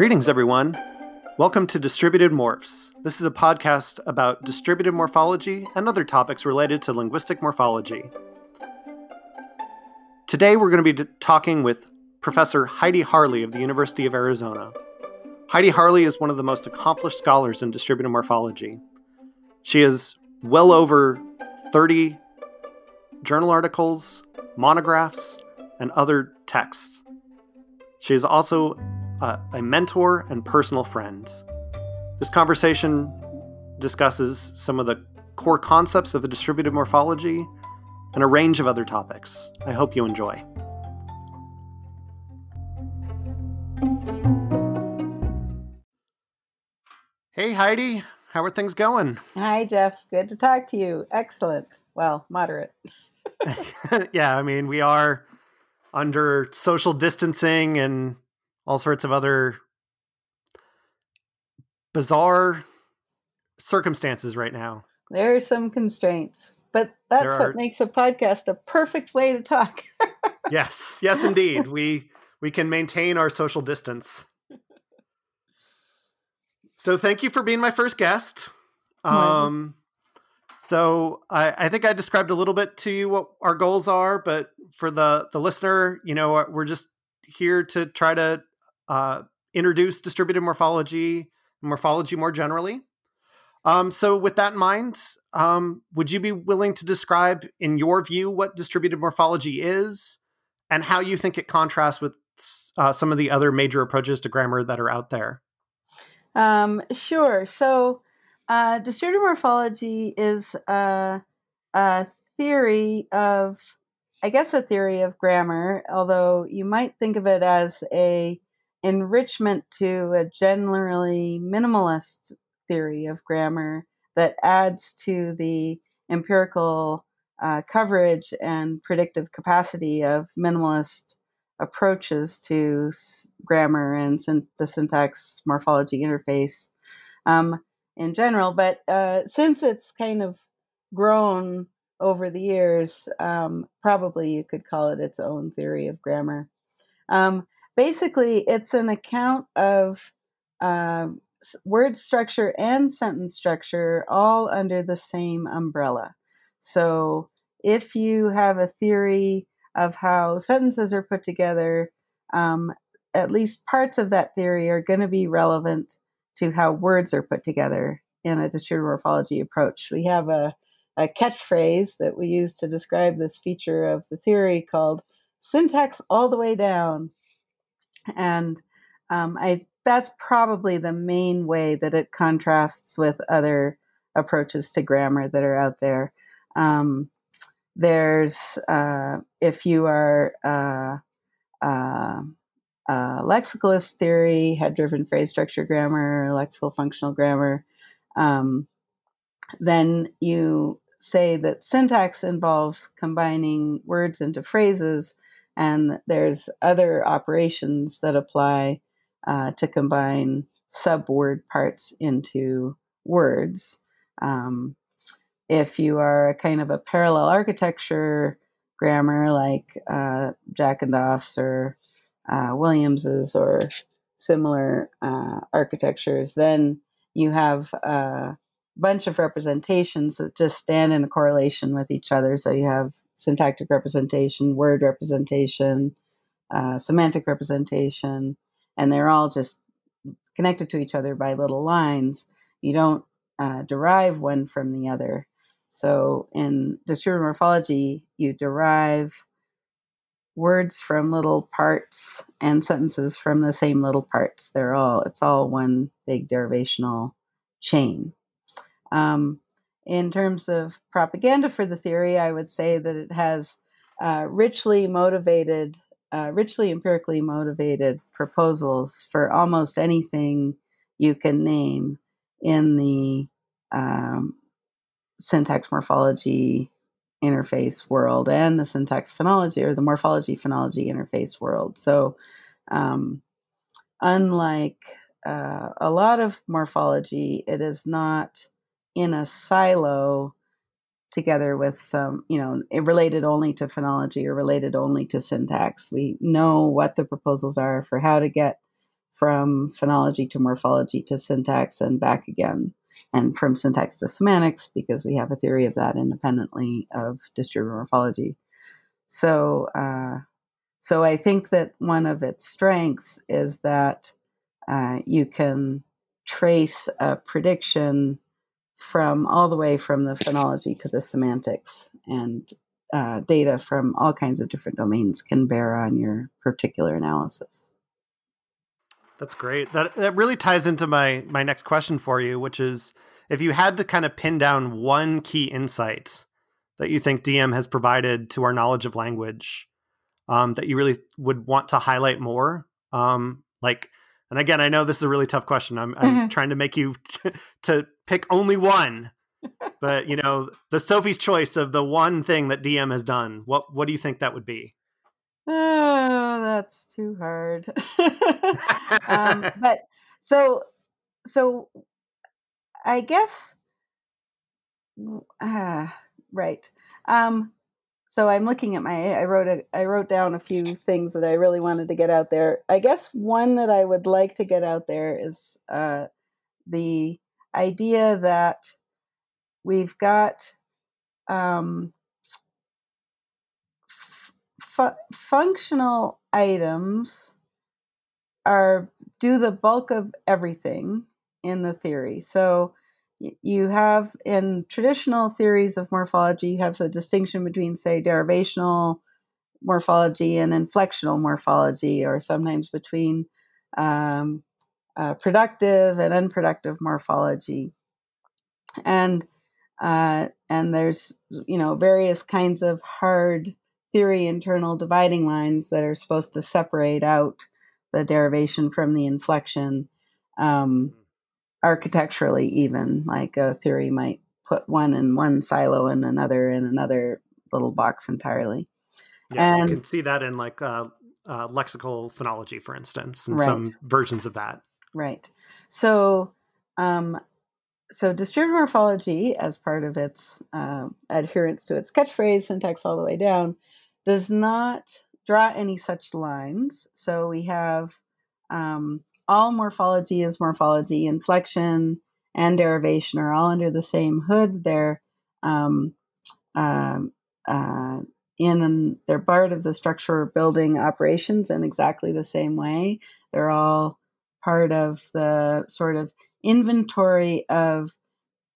Greetings, everyone. Welcome to Distributed Morphs. This is a podcast about distributed morphology and other topics related to linguistic morphology. Today, we're going to be talking with Professor Heidi Harley of the University of Arizona. Heidi Harley is one of the most accomplished scholars in distributed morphology. She has well over 30 journal articles, monographs, and other texts. She is also a, a mentor and personal friend. This conversation discusses some of the core concepts of a distributed morphology and a range of other topics. I hope you enjoy. Hey, Heidi. How are things going? Hi, Jeff. Good to talk to you. Excellent. Well, moderate. yeah, I mean, we are under social distancing and all sorts of other bizarre circumstances right now. There are some constraints, but that's are... what makes a podcast a perfect way to talk. yes, yes, indeed. we we can maintain our social distance. So thank you for being my first guest. Um, so I, I, think I described a little bit to you what our goals are, but for the the listener, you know, we're just here to try to uh, introduce distributed morphology, morphology more generally. Um, so, with that in mind, um, would you be willing to describe, in your view, what distributed morphology is and how you think it contrasts with uh, some of the other major approaches to grammar that are out there? Um, sure. So, uh, distributed morphology is a, a theory of, I guess, a theory of grammar, although you might think of it as a enrichment to a generally minimalist theory of grammar that adds to the empirical uh, coverage and predictive capacity of minimalist approaches to grammar and the syntax morphology interface um, in general. But uh, since it's kind of grown over the years, um, probably you could call it its own theory of grammar. Um, basically, it's an account of uh, word structure and sentence structure all under the same umbrella. So, if you have a theory of how sentences are put together, um, at least parts of that theory are going to be relevant to how words are put together in a distributed morphology approach. We have a, a catchphrase that we use to describe this feature of the theory called syntax all the way down and um, I that's probably the main way that it contrasts with other approaches to grammar that are out there. Um, there's uh, if you are uh, uh, lexicalist theory, head-driven phrase structure grammar, lexical functional grammar, um, then you say that syntax involves combining words into phrases and there's other operations that apply uh, to combine subword parts into words. Um, if you are a kind of a parallel architecture grammar like uh, Jackendoff's or uh, Williams's or similar uh, architectures, then you have a bunch of representations that just stand in a correlation with each other. So you have syntactic representation, word representation, uh, semantic representation, and they're all just connected to each other by little lines. You don't uh, derive one from the other. So in distributed morphology, you derive words from little parts and sentences from the same little parts. They're all it's all one big derivational chain. Um, in terms of propaganda for the theory, I would say that it has uh, richly motivated, uh, richly empirically motivated proposals for almost anything you can name in the um, syntax morphology interface world and the syntax phonology or the morphology phonology interface world. So, um, unlike uh, a lot of morphology, it is not in a silo together with some, you know, related only to phonology or related only to syntax. We know what the proposals are for how to get from phonology to morphology to syntax and back again, and from syntax to semantics because we have a theory of that independently of distributed morphology. So, uh, so I think that one of its strengths is that uh, you can trace a prediction from all the way from the phonology to the semantics and uh, data from all kinds of different domains can bear on your particular analysis. That's great. That that really ties into my my next question for you, which is if you had to kind of pin down one key insight that you think DM has provided to our knowledge of language um, that you really would want to highlight more, um, like and again, I know this is a really tough question. I'm, I'm mm-hmm. trying to make you t- to pick only one, but you know, the Sophie's choice of the one thing that DM has done. What what do you think that would be? Oh, that's too hard. um, but so so, I guess, uh, right. Um, so I'm looking at my I wrote a I wrote down a few things that I really wanted to get out there. I guess one that I would like to get out there is uh, the idea that we've got um, fu- functional items are do the bulk of everything in the theory. So you have in traditional theories of morphology, you have a distinction between, say, derivational morphology and inflectional morphology, or sometimes between um, uh, productive and unproductive morphology. And uh, and there's you know various kinds of hard theory internal dividing lines that are supposed to separate out the derivation from the inflection. Um, architecturally even like a theory might put one in one silo and another in another little box entirely. Yeah and, you can see that in like uh, uh, lexical phonology for instance and right. some versions of that. Right. So um, so distributed morphology as part of its uh, adherence to its catchphrase syntax all the way down does not draw any such lines. So we have um, all morphology is morphology. Inflection and derivation are all under the same hood. They're um, um uh, in they're part of the structure building operations in exactly the same way. They're all part of the sort of inventory of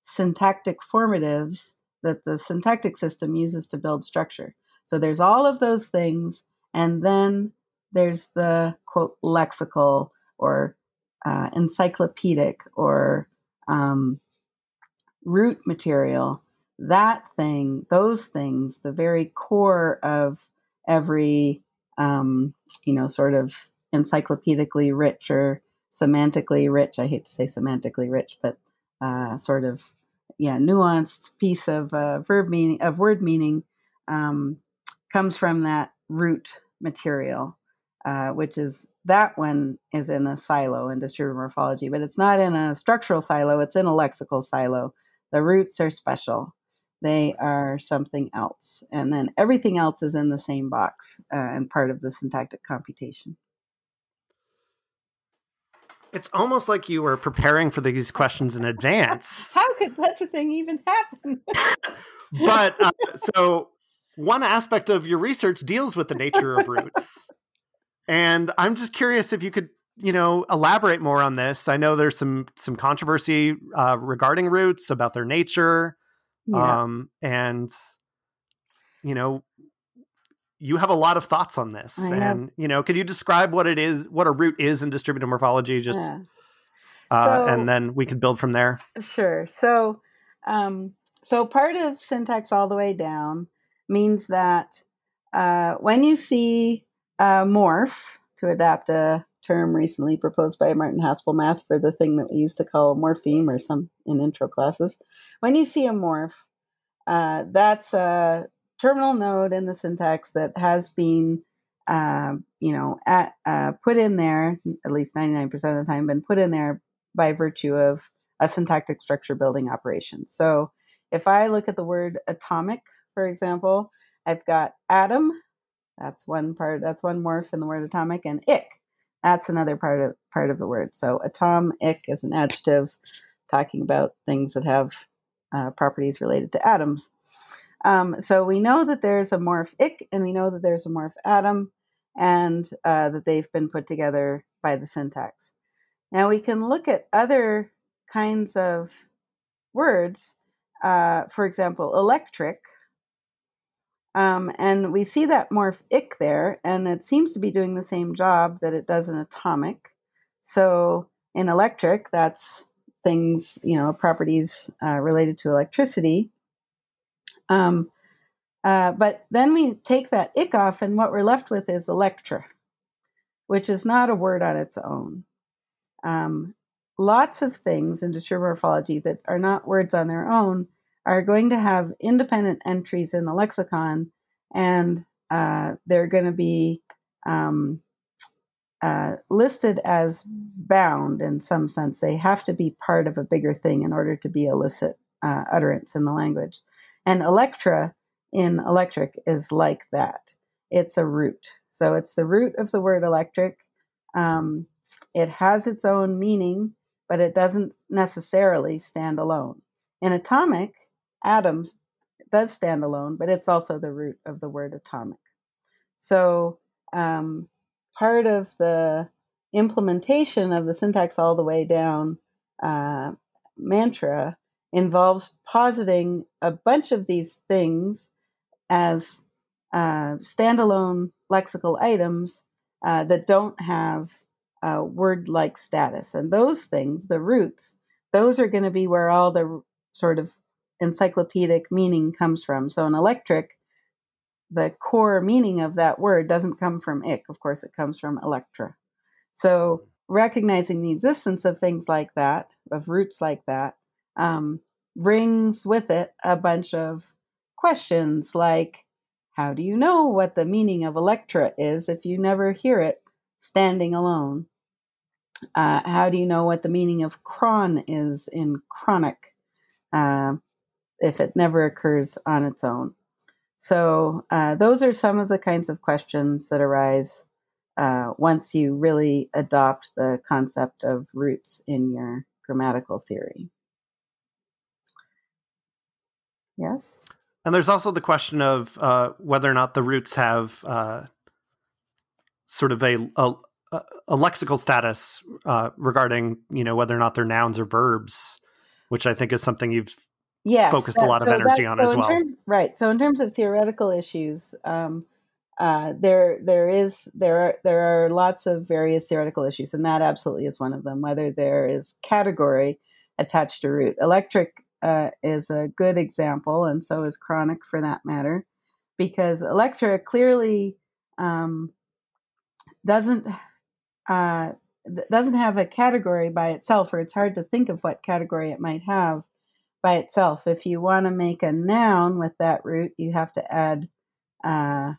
syntactic formatives that the syntactic system uses to build structure. So there's all of those things, and then there's the quote lexical or uh, encyclopedic or um, root material, that thing, those things, the very core of every, um, you know, sort of encyclopedically rich or semantically rich, I hate to say semantically rich, but uh, sort of, yeah, nuanced piece of uh, verb meaning, of word meaning, um, comes from that root material, uh, which is that one is in a silo in distributed morphology, but it's not in a structural silo, it's in a lexical silo. The roots are special. They are something else. And then everything else is in the same box uh, and part of the syntactic computation. It's almost like you were preparing for these questions in advance. How could such a thing even happen? but uh, so one aspect of your research deals with the nature of roots. And I'm just curious if you could, you know, elaborate more on this. I know there's some some controversy uh, regarding roots about their nature, yeah. um, and you know, you have a lot of thoughts on this. I and have... you know, could you describe what it is, what a root is in distributed morphology, just, yeah. uh, so, and then we could build from there. Sure. So, um, so part of syntax all the way down means that uh, when you see uh, morph to adapt a term recently proposed by Martin Haspelmath for the thing that we used to call morpheme or some in intro classes. When you see a morph, uh, that's a terminal node in the syntax that has been, uh, you know, at, uh, put in there, at least 99% of the time, been put in there by virtue of a syntactic structure building operation. So if I look at the word atomic, for example, I've got atom that's one part. That's one morph in the word atomic, and ic. that's another part of part of the word. So atom atomic is an adjective talking about things that have uh, properties related to atoms. Um, so we know that there's a morph ik, and we know that there's a morph atom, and uh, that they've been put together by the syntax. Now we can look at other kinds of words. Uh, for example, electric. Um, and we see that morph ik there, and it seems to be doing the same job that it does in atomic. So in electric, that's things, you know, properties uh, related to electricity. Um, uh, but then we take that ik off, and what we're left with is electra, which is not a word on its own. Um, lots of things in distributive morphology that are not words on their own are going to have independent entries in the lexicon, and uh, they're going to be um, uh, listed as bound in some sense. They have to be part of a bigger thing in order to be illicit uh, utterance in the language. And electra in electric is like that. It's a root. So it's the root of the word electric. Um, it has its own meaning, but it doesn't necessarily stand alone. In atomic, atoms does stand alone, but it's also the root of the word atomic. So um, part of the implementation of the syntax all the way down uh, mantra involves positing a bunch of these things as uh, standalone lexical items uh, that don't have word like status. And those things, the roots, those are going to be where all the sort of encyclopedic meaning comes from. So, an electric the core meaning of that word doesn't come from ik. Of course, it comes from electra. So recognizing the existence of things like that, of roots like that, um, brings with it a bunch of questions like, how do you know what the meaning of electra is if you never hear it standing alone? Uh, how do you know what the meaning of cron is in chronic uh, if it never occurs on its own? So, uh, those are some of the kinds of questions that arise uh, once you really adopt the concept of roots in your grammatical theory. Yes? And there's also the question of uh, whether or not the roots have uh, sort of a, a, a lexical status uh, regarding, you know, whether or not they're nouns or verbs, which I think is something you've yes, focused that, a lot so of energy on so as well. Term, right. So in terms of theoretical issues, um, uh, there there is there are there are lots of various theoretical issues, and that absolutely is one of them. Whether there is category attached to root, electric uh, is a good example, and so is chronic for that matter, because electra clearly um, doesn't. Uh, doesn't have a category by itself, or it's hard to think of what category it might have by itself. If you want to make a noun with that root, you have to add, uh,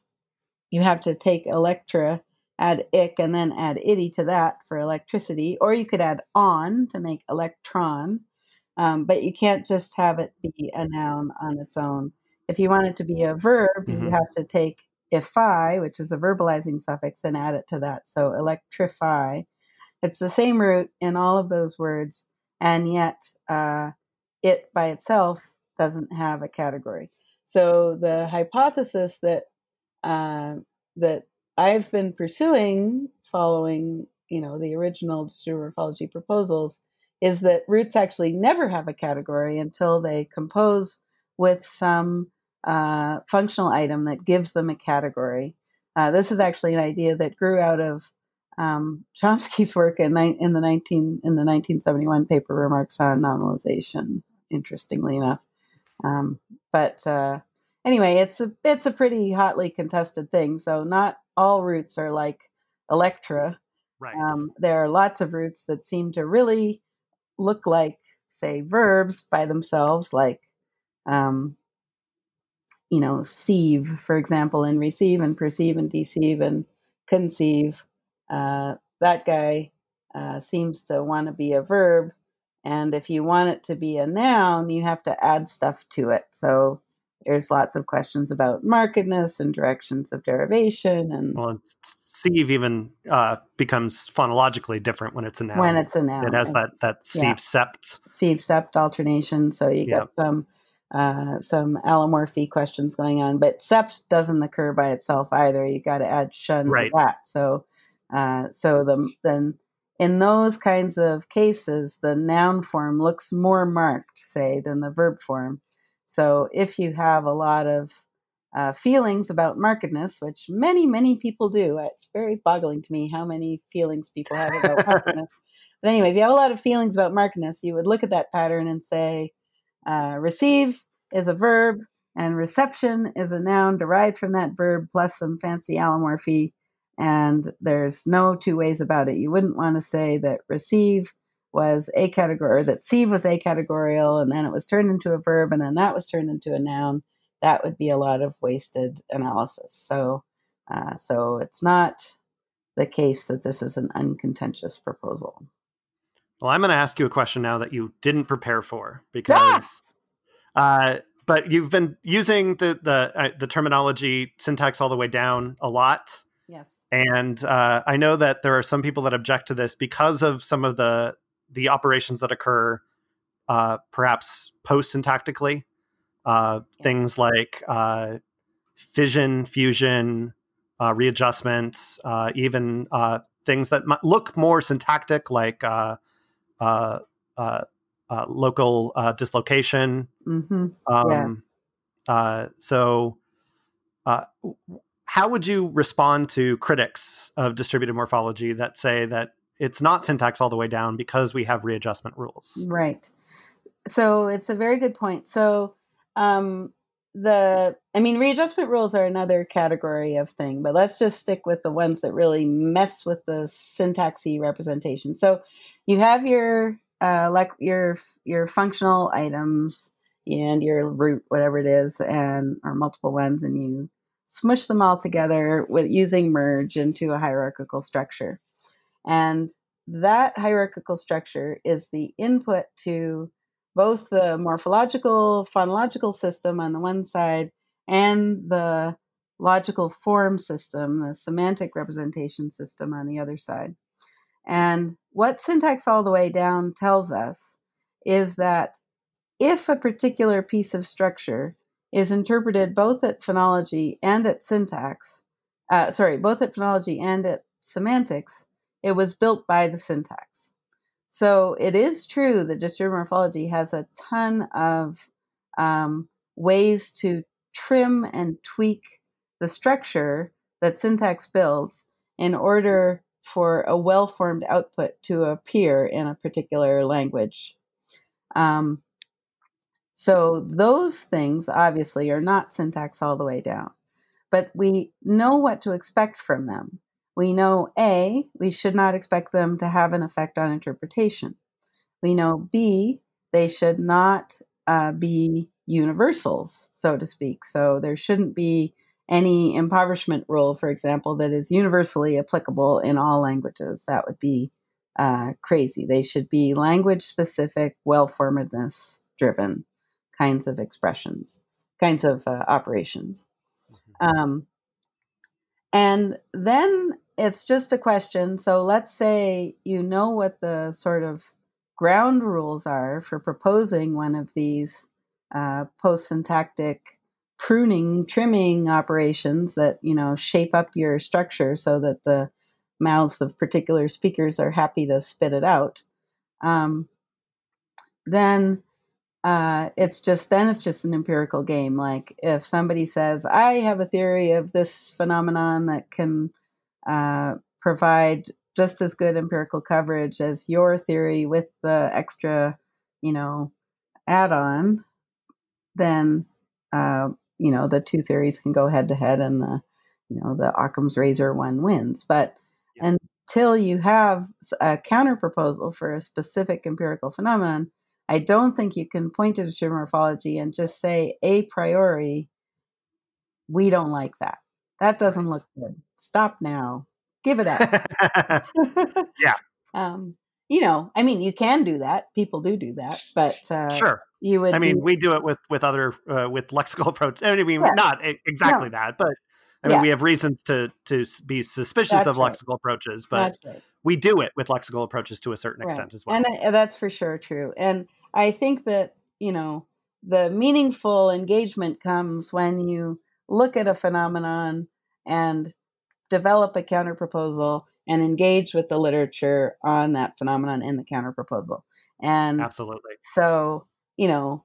you have to take electra, add ick, and then add itty to that for electricity. Or you could add on to make electron, um, but you can't just have it be a noun on its own. If you want it to be a verb, mm-hmm. you have to take ify, which is a verbalizing suffix, and add it to that. So electrify. It's the same root in all of those words, and yet uh, it by itself doesn't have a category. So the hypothesis that uh, that I've been pursuing, following you know the original distributive morphology proposals, is that roots actually never have a category until they compose with some uh, functional item that gives them a category. Uh, this is actually an idea that grew out of um, Chomsky's work in, in the 19 in the 1971 paper remarks on nominalization interestingly enough. Um, but uh, anyway, it's a it's a pretty hotly contested thing. So not all roots are like Electra. Right. Um, there are lots of roots that seem to really look like, say, verbs by themselves, like um, you know, sieve, for example, and receive and perceive and deceive and conceive. Uh, that guy uh, seems to want to be a verb and if you want it to be a noun, you have to add stuff to it. So there's lots of questions about markedness and directions of derivation and well sieve even uh, becomes phonologically different when it's a noun when it's a noun it has that that sieve Yeah. sept sieve sept alternation so you Yeah. get some uh, some allomorphy questions going on but sept doesn't occur by itself either you got to add shun Right. to that so uh, so the then in those kinds of cases the noun form looks more marked say than the verb form so if you have a lot of uh, feelings about markedness, which many, many people do, it's very boggling to me how many feelings people have about markedness. But anyway, if you have a lot of feelings about markedness, you would look at that pattern and say, uh, receive is a verb, and reception is a noun derived from that verb plus some fancy allomorphy. And there's no two ways about it. You wouldn't want to say that receive was a category, or that sieve was a categorial, and then it was turned into a verb, and then that was turned into a noun. That would be a lot of wasted analysis. So, uh, so it's not the case that this is an uncontentious proposal. well i'm going to ask you a question now that you didn't prepare for because uh, but you've been using the the uh, the terminology syntax all the way down a lot. And uh, I know that there are some people that object to this because of some of the the operations that occur, uh, perhaps post syntactically, uh, Yeah. things like uh, fission, fusion, uh, readjustments, uh, even uh, things that might look more syntactic, like uh, uh, uh, uh, local uh, dislocation. hmm Um, uh, so, uh, how would you respond to critics of distributed morphology that say that it's not syntax all the way down because we have readjustment rules? Right. So it's a very good point. So um, the, I mean, readjustment rules are another category of thing, but let's just stick with the ones that really mess with the syntaxy representation. So you have your uh, like your your functional items and your root, whatever it is, and or multiple ones, and you smush them all together with using merge into a hierarchical structure. And that hierarchical structure is the input to both the morphological, phonological system on the one side and the logical form system, the semantic representation system on the other side. And what syntax all the way down tells us is that if a particular piece of structure is interpreted both at phonology and at syntax, uh, sorry, both at phonology and at semantics, it was built by the syntax. So it is true that distributed morphology has a ton of um, ways to trim and tweak the structure that syntax builds in order for a well formed output to appear in a particular language. Um, so those things obviously are not syntax all the way down, but we know what to expect from them. We know A, we should not expect them to have an effect on interpretation. We know B, they should not uh, be universals, so to speak. So there shouldn't be any impoverishment rule, for example, that is universally applicable in all languages. That would be uh, crazy. They should be language specific, well formedness driven kinds of expressions, kinds of uh, operations. Um, and then it's just a question. So let's say you know what the sort of ground rules are for proposing one of these uh, post syntactic pruning, trimming operations that you know shape up your structure so that the mouths of particular speakers are happy to spit it out. Um, then uh, it's just then it's just an empirical game. Like if somebody says, "I have a theory of this phenomenon that can uh, provide just as good empirical coverage as your theory with the extra, you know, add-on," then uh, you know the two theories can go head to head, and the you know the Occam's razor one wins. But Yeah. until you have a counter proposal for a specific empirical phenomenon, I don't think you can point to distributed morphology and just say a priori, we don't like that. That doesn't look good. Stop now. Give it up. Yeah. Um, you know, I mean, you can do that. People do do that, but uh, sure. you would. I mean, be, we do it with with other uh, with lexical approach. I mean, yeah. not exactly no. that, but I mean, yeah. we have reasons to to be suspicious that's of right. lexical approaches, but right. we do it with lexical approaches to a certain right. extent as well. And I, that's for sure true. And I think that you know the meaningful engagement comes when you look at a phenomenon and develop a counterproposal and engage with the literature on that phenomenon in the counterproposal. And absolutely. So, you know,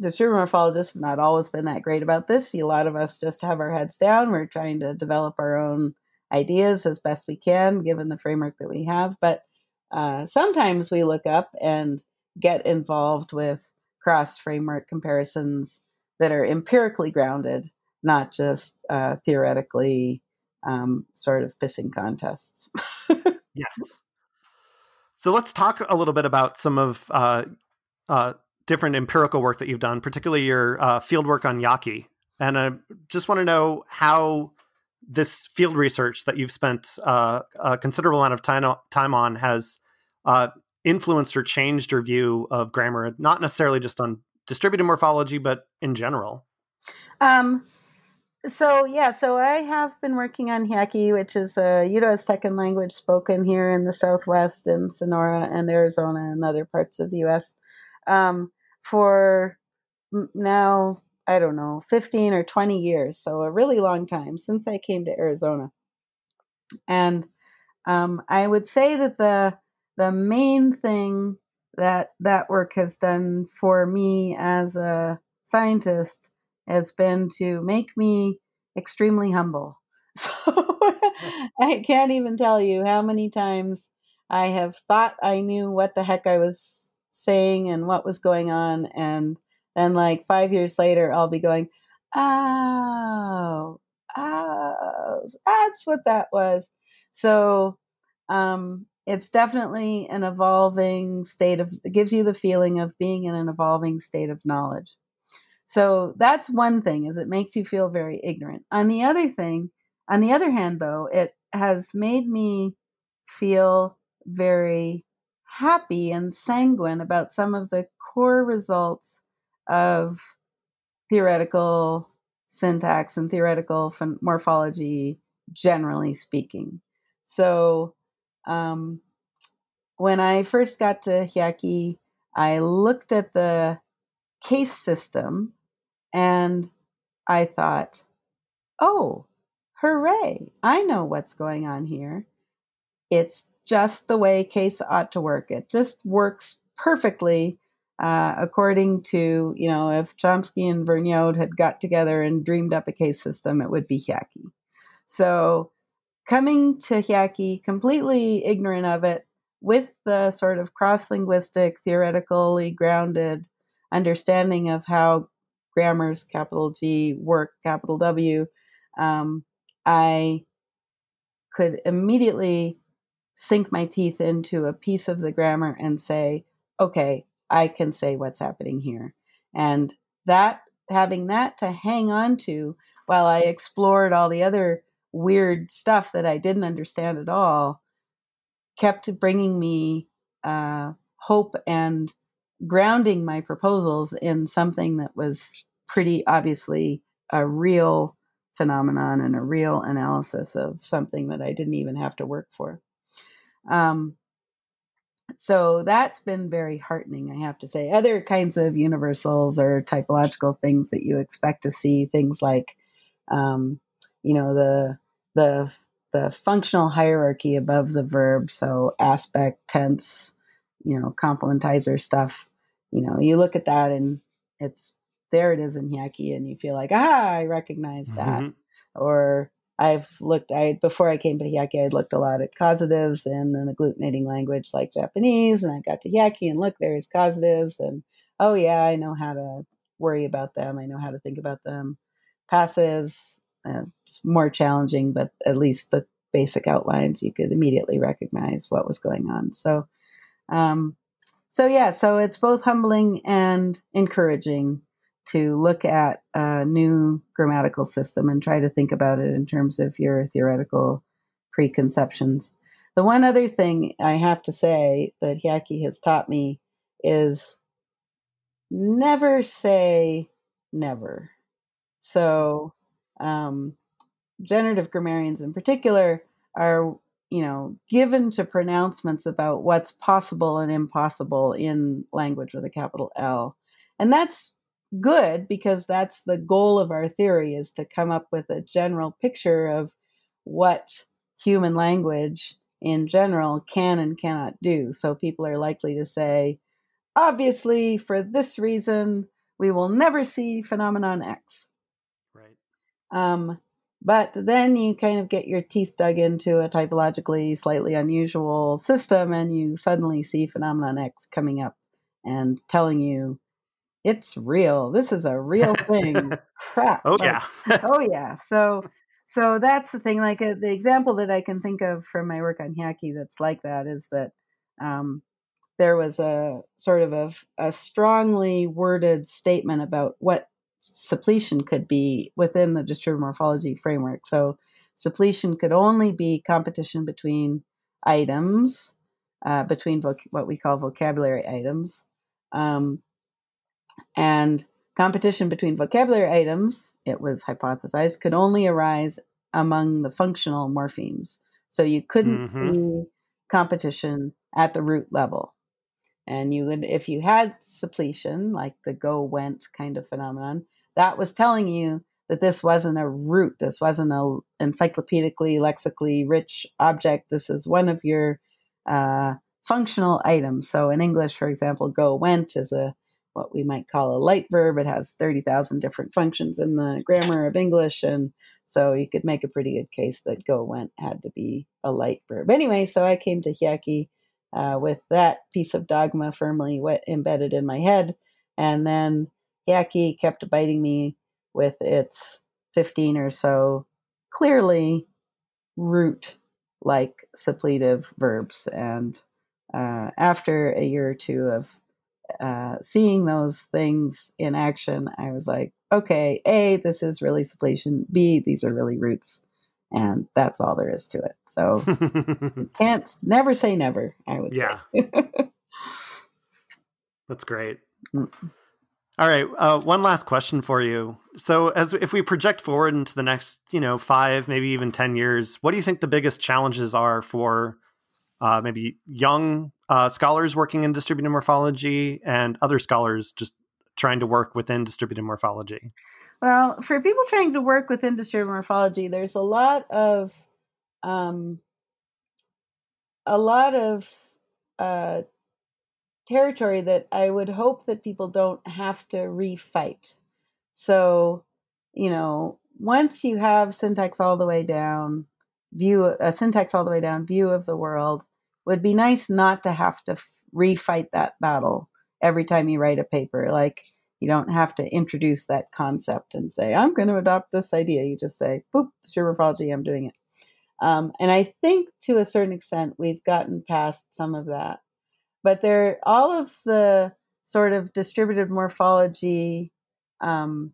distributed morphologists have not always been that great about this. A lot of us just have our heads down. We're trying to develop our own ideas as best we can, given the framework that we have. But uh, sometimes we look up and get involved with cross framework comparisons that are empirically grounded, not just uh, theoretically um, sort of pissing contests. yes. So let's talk a little bit about some of uh, uh, different empirical work that you've done, particularly your uh, field work on Yaqui. And I just want to know how this field research that you've spent uh, a considerable amount of time, time on has uh, influenced or changed your view of grammar, not necessarily just on distributed morphology, but in general. Um, so yeah, so I have been working on Yaqui, which is a Uto-Aztecan language spoken here in the Southwest, in Sonora and Arizona, and other parts of the U.S. Um, for now, I don't know, fifteen or twenty years, so a really long time since I came to Arizona. And um, I would say that the the main thing that that work has done for me as a scientist has been to make me extremely humble. So I can't even tell you how many times I have thought I knew what the heck I was saying and what was going on. And then, like five years later, I'll be going, oh, oh, that's what that was. So um, it's definitely an evolving state of, it gives you the feeling of being in an evolving state of knowledge. So that's one thing is it makes you feel very ignorant. On the other thing, on the other hand though, it has made me feel very happy and sanguine about some of the core results of theoretical syntax and theoretical morphology generally speaking. So um, when I first got to Yaqui, I looked at the case system and I thought, oh, hooray, I know what's going on here. It's just the way case ought to work. It just works perfectly uh, according to, you know, if Chomsky and Vergniaud had got together and dreamed up a case system, it would be Yaqui. So coming to Yaqui completely ignorant of it with the sort of cross linguistic, theoretically grounded understanding of how grammars, capital G, work, capital W, um, I could immediately sink my teeth into a piece of the grammar and say, okay, I can say what's happening here. And that, having that to hang on to while I explored all the other weird stuff that I didn't understand at all, kept bringing me uh, hope and grounding my proposals in something that was pretty obviously a real phenomenon and a real analysis of something that I didn't even have to work for. Um, so that's been very heartening, I have to say. Other kinds of universals or typological things that you expect to see, things like, um, you know, the the the functional hierarchy above the verb, so aspect, tense, you know, complementizer stuff you know, you look at that and it's there it is in Yaqui and you feel like, ah, I recognize that. Mm-hmm. Or I've looked, I before I came to Yaqui, I'd looked a lot at causatives in an agglutinating language like Japanese, and I got to Yaqui and look, there's causatives, and oh yeah, I know how to worry about them. I know how to think about them. Passives, uh, more challenging, but at least the basic outlines you could immediately recognize what was going on. So, um, so yeah, so it's both humbling and encouraging to look at a new grammatical system and try to think about it in terms of your theoretical preconceptions. The one other thing I have to say that Yaqui has taught me is never say never. So, um, generative grammarians in particular are, you know, given to pronouncements about what's possible and impossible in language with a capital L. And that's good because that's the goal of our theory is to come up with a general picture of what human language in general can and cannot do. So people are likely to say, obviously, for this reason, we will never see phenomenon X. Um, but then you kind of get your teeth dug into a typologically slightly unusual system, and you suddenly see phenomenon X coming up and telling you it's real. This is a real thing. Crap. Oh yeah. oh yeah. So so that's the thing. Like uh, the example that I can think of from my work on Hiaki that's like that is that um, there was a sort of a, a strongly worded statement about what suppletion could be within the distributed morphology framework. So suppletion could only be competition between items, uh, between voc- what we call vocabulary items. Um, and competition between vocabulary items, it was hypothesized, could only arise among the functional morphemes. So you couldn't mm-hmm. see competition at the root level. And you would, if you had suppletion, like the go went kind of phenomenon, that was telling you that this wasn't a root. This wasn't a encyclopedically, lexically rich object. This is one of your uh, functional items. So in English, for example, go went is a what we might call a light verb. It has 30,000 different functions in the grammar of English. And so you could make a pretty good case that go went had to be a light verb. Anyway, so I came to Hiaki uh, with that piece of dogma firmly wet, embedded in my head. And then Yaqui kept biting me with its 15 or so clearly root like suppletive verbs. And uh, after a year or two of uh, seeing those things in action, I was like, okay, A, this is really suppletion. B, these are really roots. And that's all there is to it. So can't never say never, I would yeah. say. that's great. Mm. All right, uh, one last question for you. So, as if we project forward into the next, you know, five, maybe even ten years, what do you think the biggest challenges are for uh, maybe young uh, scholars working in distributed morphology and other scholars just trying to work within distributed morphology? Well, for people trying to work with distributed morphology, there's a lot of um, a lot of uh, territory that I would hope that people don't have to refight. So, you know, once you have syntax all the way down, view a syntax all the way down, view of the world, would be nice not to have to refight that battle every time you write a paper. Like you don't have to introduce that concept and say, I'm going to adopt this idea. You just say, boop, morphology, I'm doing it. Um, and I think to a certain extent, we've gotten past some of that. But there, all of the sort of distributed morphology um,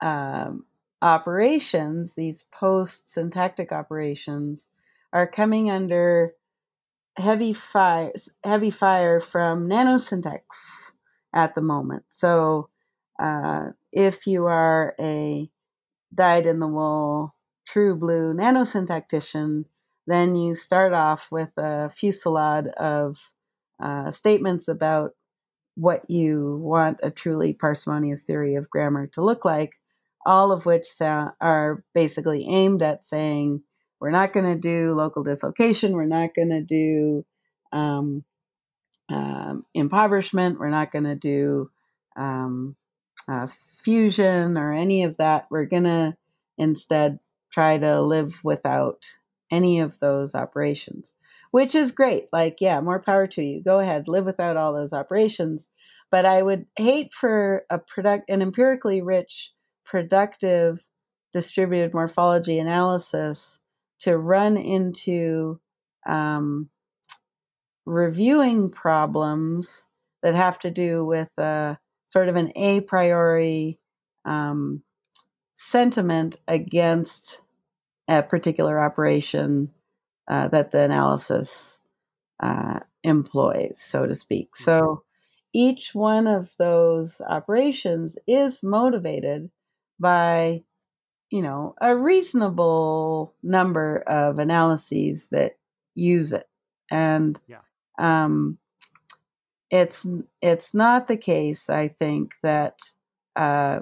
um, operations, these post syntactic operations, are coming under heavy fire, heavy fire from nanosyntax at the moment. So, uh, if you are a dyed in the wool, true blue nanosyntactician, then you start off with a fusillade of uh, statements about what you want a truly parsimonious theory of grammar to look like, all of which sound, are basically aimed at saying we're not going to do local dislocation. We're not going to do um, um, impoverishment. We're not going to do um, uh, fusion or any of that. We're going to instead try to live without any of those operations, which is great. Like, yeah, more power to you. Go ahead, live without all those operations. But I would hate for a product, an empirically rich, productive, distributed morphology analysis to run into um, reviewing problems that have to do with uh, sort of an a priori um, sentiment against a particular operation uh, that the analysis uh, employs, so to speak. So each one of those operations is motivated by you know a reasonable number of analyses that use it and yeah. Um, it's it's not the case i think that uh,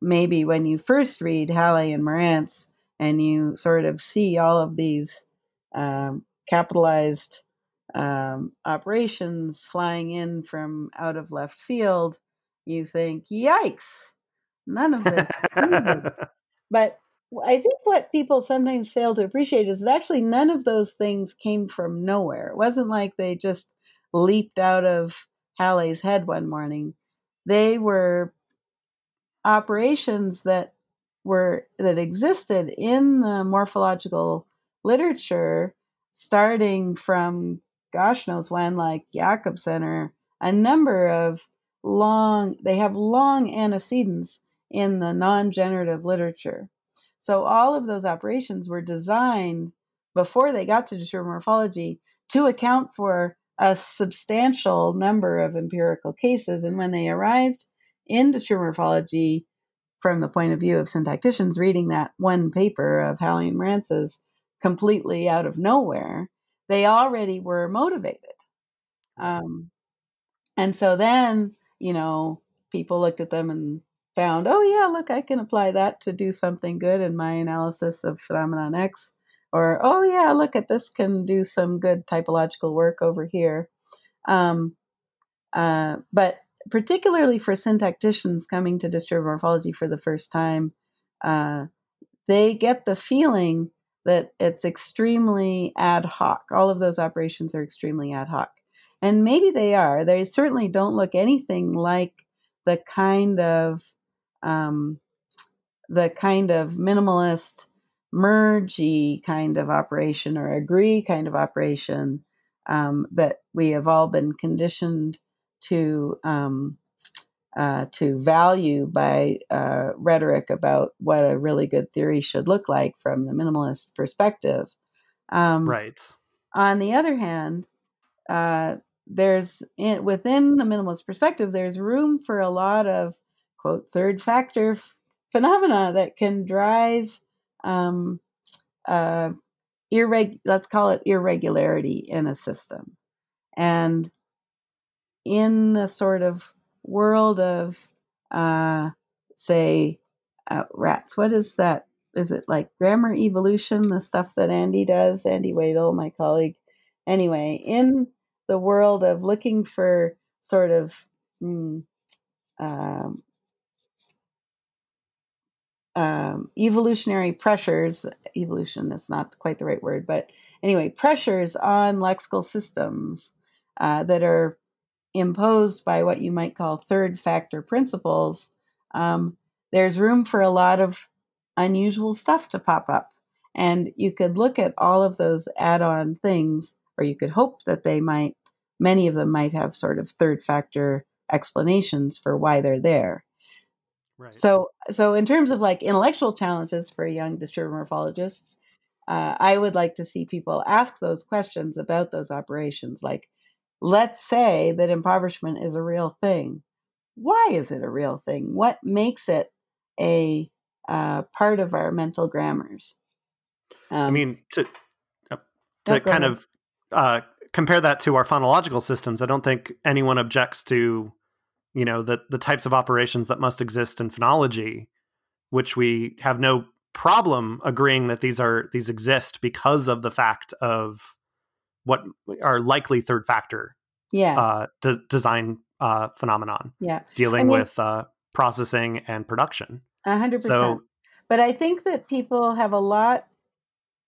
maybe when you first read Halle and Marantz and you sort of see all of these um, capitalized um, operations flying in from out of left field, you think, yikes, none of this. but I think what people sometimes fail to appreciate is actually none of those things came from nowhere. It wasn't like they just leaped out of Halle's head one morning. They were operations that were that existed in the morphological literature starting from gosh knows when like Jakobson or a number of long they have long antecedents in the non-generative literature so all of those operations were designed before they got to distributive morphology to account for a substantial number of empirical cases and when they arrived in distributive morphology from the point of view of syntacticians reading that one paper of Halle and Marantz's completely out of nowhere, they already were motivated. Um, and so then, you know, people looked at them and found, oh, yeah, look, I can apply that to do something good in my analysis of phenomenon X. Or, oh, yeah, look at this can do some good typological work over here. Um, uh, but particularly for syntacticians coming to distributive morphology for the first time, uh, they get the feeling that it's extremely ad hoc. All of those operations are extremely ad hoc. And maybe they are. They certainly don't look anything like the kind of um, the kind of minimalist mergey kind of operation or agree kind of operation um, that we have all been conditioned to um, uh, to value by uh, rhetoric about what a really good theory should look like from the minimalist perspective. Um, right. On the other hand, uh, there's in, within the minimalist perspective, there's room for a lot of quote third factor phenomena that can drive um, uh, irreg- let's call it irregularity in a system, and in the sort of world of, uh, say, uh, rats. What is that? Is it like grammar evolution, the stuff that Andy does? Andy Wedel, my colleague. Anyway, in the world of looking for sort of mm, um, evolutionary pressures, evolution is not quite the right word, but anyway, pressures on lexical systems uh, that are imposed by what you might call third factor principles, um, there's room for a lot of unusual stuff to pop up. And you could look at all of those add on things, or you could hope that they might, many of them might have sort of third factor explanations for why they're there. Right. So, so in terms of like intellectual challenges for young distributive morphologists, uh, I would like to see people ask those questions about those operations, like let's say that impoverishment is a real thing. Why is it a real thing? What makes it a uh, part of our mental grammars? Um, I mean, to uh, to kind ahead. of uh, compare that to our phonological systems, I don't think anyone objects to, you know, the the types of operations that must exist in phonology, which we have no problem agreeing that these are these exist because of the fact of what are likely third factor yeah. uh, de- design uh, phenomenon yeah. Dealing I mean, with uh, processing and production. 100% so, but i think that people have a lot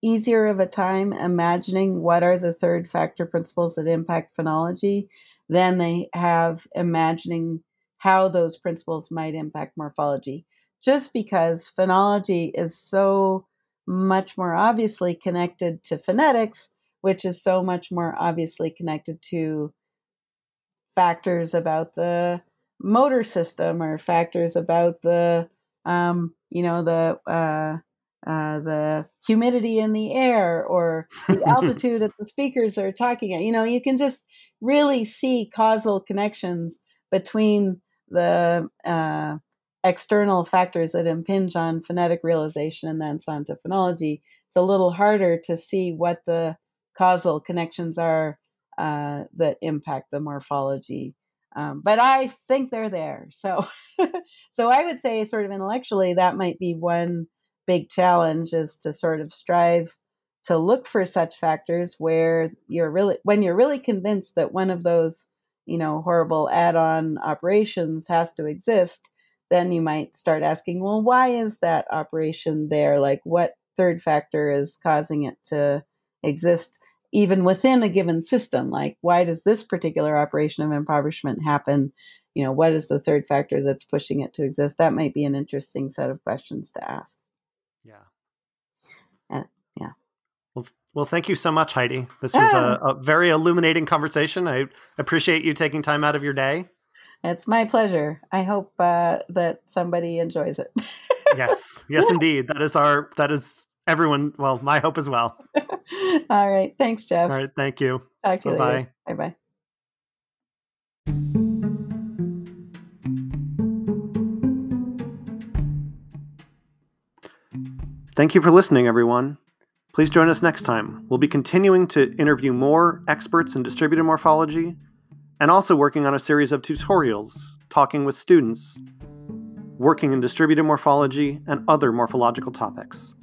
easier of a time imagining what are the third factor principles that impact phonology than they have imagining how those principles might impact morphology. Just because phonology is so much more obviously connected to phonetics which is so much more obviously connected to factors about the motor system or factors about the um, you know the uh, uh, the humidity in the air or the altitude that the speakers are talking at. You know, you can just really see causal connections between the uh, external factors that impinge on phonetic realization and then to phonology, it's a little harder to see what the causal connections are uh, that impact the morphology. Um, but I think they're there. So, so I would say, sort of intellectually, that might be one big challenge is to sort of strive to look for such factors where you're really when you're really convinced that one of those you know horrible add-on operations has to exist then you might start asking well why is that operation there? Like what third factor is causing it to exist even within a given system? Like why does this particular operation of impoverishment happen? You know what is the third factor that's pushing it to exist? That might be an interesting set of questions to ask yeah. Well well thank you so much heidi. This was a, a very illuminating conversation. I appreciate you taking time out of your day. It's my pleasure. I hope uh, that somebody enjoys it. Yes. Yes indeed. That is our that is everyone well my hope as well. All right. Thanks jeff. All right. Thank you. Talk to you Bye-bye. later. Bye bye Thank you for listening, everyone. Please join us next time. We'll be continuing to interview more experts in distributed morphology and also working on a series of tutorials talking with students working in distributed morphology and other morphological topics.